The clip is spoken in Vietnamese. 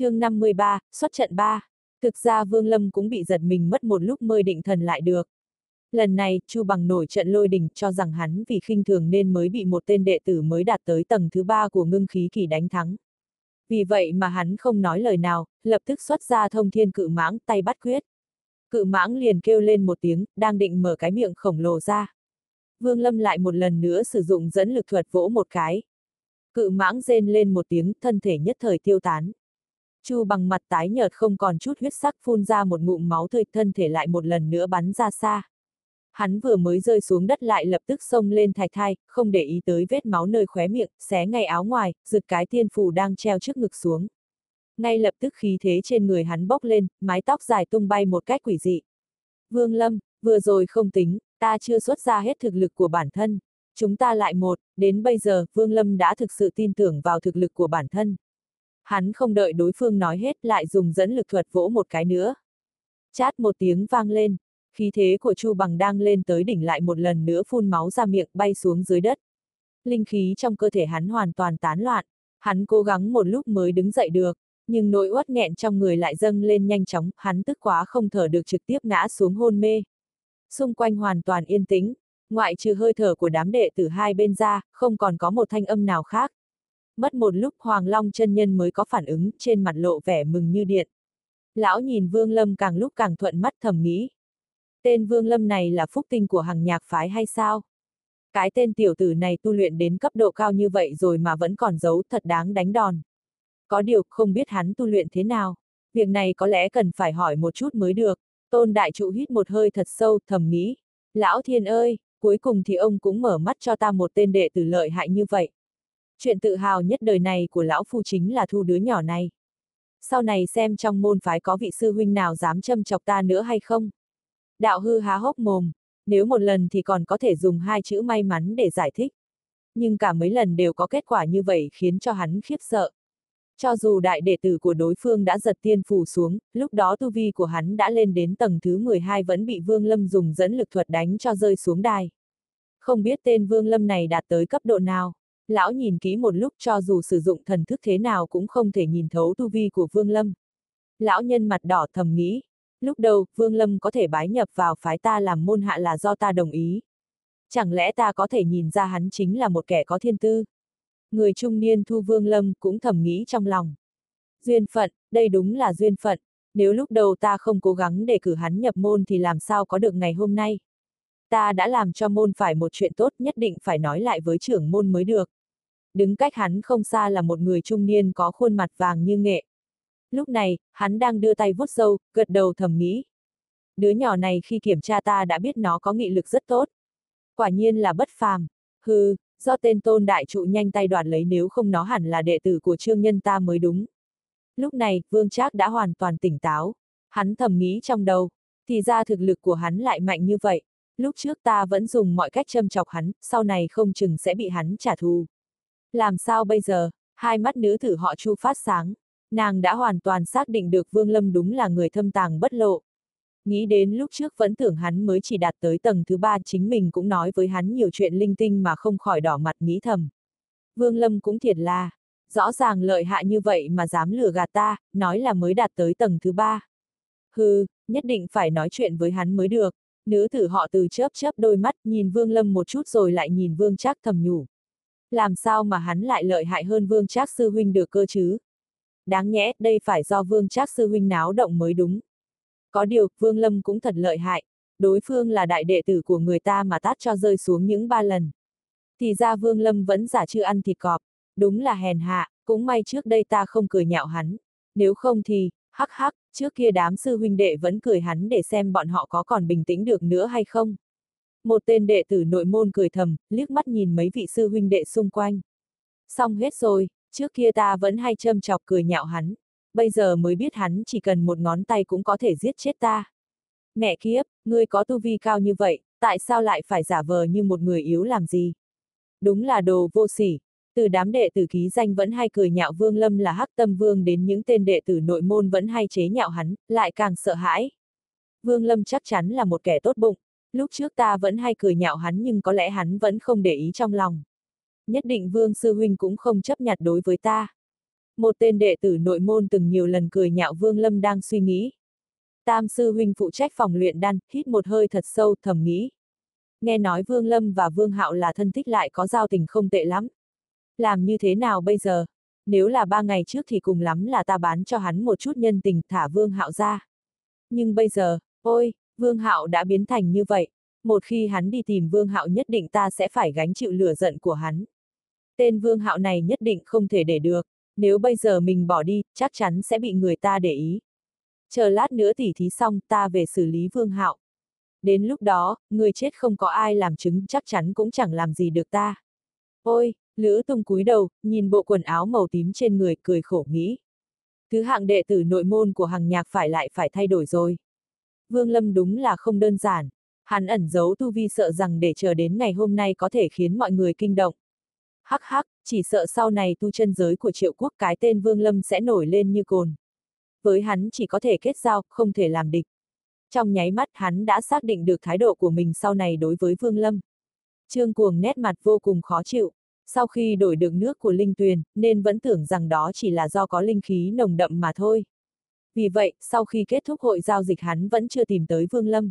chương 53, xuất trận 3. Thực ra Vương Lâm cũng bị giật mình mất một lúc mới định thần lại được. Lần này, Chu Bằng nổi trận lôi đình cho rằng hắn vì khinh thường nên mới bị một tên đệ tử mới đạt tới tầng thứ ba của ngưng khí kỳ đánh thắng. Vì vậy mà hắn không nói lời nào, lập tức xuất ra thông thiên cự mãng tay bắt quyết. Cự mãng liền kêu lên một tiếng, đang định mở cái miệng khổng lồ ra. Vương Lâm lại một lần nữa sử dụng dẫn lực thuật vỗ một cái. Cự mãng rên lên một tiếng, thân thể nhất thời tiêu tán. Chu bằng mặt tái nhợt không còn chút huyết sắc phun ra một ngụm máu tươi, thân thể lại một lần nữa bắn ra xa. Hắn vừa mới rơi xuống đất lại lập tức xông lên thạch thai, không để ý tới vết máu nơi khóe miệng, xé ngay áo ngoài, giựt cái tiên phù đang treo trước ngực xuống. Ngay lập tức khí thế trên người hắn bốc lên, mái tóc dài tung bay một cách quỷ dị. Vương Lâm, vừa rồi không tính, ta chưa xuất ra hết thực lực của bản thân. Chúng ta lại một, đến bây giờ, Vương Lâm đã thực sự tin tưởng vào thực lực của bản thân. Hắn không đợi đối phương nói hết lại dùng dẫn lực thuật vỗ một cái nữa. Chát một tiếng vang lên, khí thế của Chu Bằng đang lên tới đỉnh lại một lần nữa phun máu ra miệng bay xuống dưới đất. Linh khí trong cơ thể hắn hoàn toàn tán loạn, hắn cố gắng một lúc mới đứng dậy được, nhưng nỗi uất nghẹn trong người lại dâng lên nhanh chóng, hắn tức quá không thở được trực tiếp ngã xuống hôn mê. Xung quanh hoàn toàn yên tĩnh, ngoại trừ hơi thở của đám đệ tử hai bên ra, không còn có một thanh âm nào khác. Mất một lúc Hoàng Long chân nhân mới có phản ứng, trên mặt lộ vẻ mừng như điện. Lão nhìn Vương Lâm càng lúc càng thuận mắt thầm nghĩ. Tên Vương Lâm này là phúc tinh của hàng nhạc phái hay sao? Cái tên tiểu tử này tu luyện đến cấp độ cao như vậy rồi mà vẫn còn giấu thật đáng đánh đòn. Có điều không biết hắn tu luyện thế nào. Việc này có lẽ cần phải hỏi một chút mới được. Tôn đại trụ hít một hơi thật sâu, thầm nghĩ. Lão thiên ơi, cuối cùng thì ông cũng mở mắt cho ta một tên đệ tử lợi hại như vậy. Chuyện tự hào nhất đời này của lão phu chính là thu đứa nhỏ này. Sau này xem trong môn phái có vị sư huynh nào dám châm chọc ta nữa hay không. Đạo hư há hốc mồm, nếu một lần thì còn có thể dùng hai chữ may mắn để giải thích. Nhưng cả mấy lần đều có kết quả như vậy khiến cho hắn khiếp sợ. Cho dù đại đệ tử của đối phương đã giật tiên phủ xuống, lúc đó tu vi của hắn đã lên đến tầng thứ 12 vẫn bị Vương Lâm dùng dẫn lực thuật đánh cho rơi xuống đài. Không biết tên Vương Lâm này đạt tới cấp độ nào, lão nhìn kỹ một lúc cho dù sử dụng thần thức thế nào cũng không thể nhìn thấu tu vi của Vương Lâm. Lão nhân mặt đỏ thầm nghĩ, lúc đầu Vương Lâm có thể bái nhập vào phái ta làm môn hạ là do ta đồng ý. Chẳng lẽ ta có thể nhìn ra hắn chính là một kẻ có thiên tư? Người trung niên thu Vương Lâm cũng thầm nghĩ trong lòng. Duyên phận, đây đúng là duyên phận, nếu lúc đầu ta không cố gắng để cử hắn nhập môn thì làm sao có được ngày hôm nay. Ta đã làm cho môn phải một chuyện tốt nhất định phải nói lại với trưởng môn mới được. Đứng cách hắn không xa là một người trung niên có khuôn mặt vàng như nghệ. Lúc này, hắn đang đưa tay vuốt sâu, gật đầu thầm nghĩ. Đứa nhỏ này khi kiểm tra ta đã biết nó có nghị lực rất tốt. Quả nhiên là bất phàm. Hừ, do tên tôn đại trụ nhanh tay đoạt lấy nếu không nó hẳn là đệ tử của trương nhân ta mới đúng. Lúc này, Vương Trác đã hoàn toàn tỉnh táo. Hắn thầm nghĩ trong đầu, thì ra thực lực của hắn lại mạnh như vậy. Lúc trước ta vẫn dùng mọi cách châm chọc hắn, sau này không chừng sẽ bị hắn trả thù. Làm sao bây giờ, hai mắt nữ tử họ chu phát sáng. Nàng đã hoàn toàn xác định được Vương Lâm đúng là người thâm tàng bất lộ. Nghĩ đến lúc trước vẫn tưởng hắn mới chỉ đạt tới tầng thứ ba chính mình cũng nói với hắn nhiều chuyện linh tinh mà không khỏi đỏ mặt nghĩ thầm. Vương Lâm cũng thiệt là, rõ ràng lợi hại như vậy mà dám lừa gạt ta, nói là mới đạt tới tầng thứ ba. Hừ, nhất định phải nói chuyện với hắn mới được. Nữ tử họ từ chớp chớp đôi mắt nhìn Vương Lâm một chút rồi lại nhìn Vương Trác thầm nhủ. Làm sao mà hắn lại lợi hại hơn Vương Trác sư huynh được cơ chứ? Đáng nhẽ đây phải do Vương Trác sư huynh náo động mới đúng. Có điều, Vương Lâm cũng thật lợi hại, đối phương là đại đệ tử của người ta mà tát cho rơi xuống những ba lần. Thì ra Vương Lâm vẫn giả chưa ăn thịt cọp, đúng là hèn hạ, cũng may trước đây ta không cười nhạo hắn, nếu không thì, hắc hắc, trước kia đám sư huynh đệ vẫn cười hắn để xem bọn họ có còn bình tĩnh được nữa hay không. Một tên đệ tử nội môn cười thầm, liếc mắt nhìn mấy vị sư huynh đệ xung quanh. Xong hết rồi, trước kia ta vẫn hay châm chọc cười nhạo hắn, bây giờ mới biết hắn chỉ cần một ngón tay cũng có thể giết chết ta. Mẹ kiếp, ngươi có tu vi cao như vậy, tại sao lại phải giả vờ như một người yếu làm gì? Đúng là đồ vô sỉ. Từ đám đệ tử ký danh vẫn hay cười nhạo Vương Lâm là hắc tâm vương đến những tên đệ tử nội môn vẫn hay chế nhạo hắn, lại càng sợ hãi. Vương Lâm chắc chắn là một kẻ tốt bụng, lúc trước ta vẫn hay cười nhạo hắn nhưng có lẽ hắn vẫn không để ý trong lòng. Nhất định Vương Sư Huynh cũng không chấp nhặt đối với ta. Một tên đệ tử nội môn từng nhiều lần cười nhạo Vương Lâm đang suy nghĩ. Tam sư huynh phụ trách phòng luyện đan, hít một hơi thật sâu, thầm nghĩ. Nghe nói Vương Lâm và Vương Hạo là thân thích lại có giao tình không tệ lắm. Làm như thế nào bây giờ? Nếu là ba ngày trước thì cùng lắm là ta bán cho hắn một chút nhân tình thả Vương Hạo ra. Nhưng bây giờ, ôi, Vương Hạo đã biến thành như vậy. Một khi hắn đi tìm Vương Hạo nhất định ta sẽ phải gánh chịu lửa giận của hắn. Tên Vương Hạo này nhất định không thể để được. Nếu bây giờ mình bỏ đi, chắc chắn sẽ bị người ta để ý. Chờ lát nữa tỉ thí xong, ta về xử lý Vương Hạo. Đến lúc đó, người chết không có ai làm chứng chắc chắn cũng chẳng làm gì được ta. Ôi, Lữ Tung cúi đầu, nhìn bộ quần áo màu tím trên người, cười khổ nghĩ. Thứ hạng đệ tử nội môn của hàng nhạc phải lại phải thay đổi rồi. Vương Lâm đúng là không đơn giản. Hắn ẩn giấu tu vi sợ rằng để chờ đến ngày hôm nay có thể khiến mọi người kinh động. Hắc hắc, chỉ sợ sau này tu chân giới của triệu quốc cái tên Vương Lâm sẽ nổi lên như cồn. Với hắn chỉ có thể kết giao, không thể làm địch. Trong nháy mắt hắn đã xác định được thái độ của mình sau này đối với Vương Lâm. Trương Cuồng nét mặt vô cùng khó chịu. Sau khi đổi được nước của linh tuyền, nên vẫn tưởng rằng đó chỉ là do có linh khí nồng đậm mà thôi. Vì vậy, sau khi kết thúc hội giao dịch hắn vẫn chưa tìm tới Vương Lâm.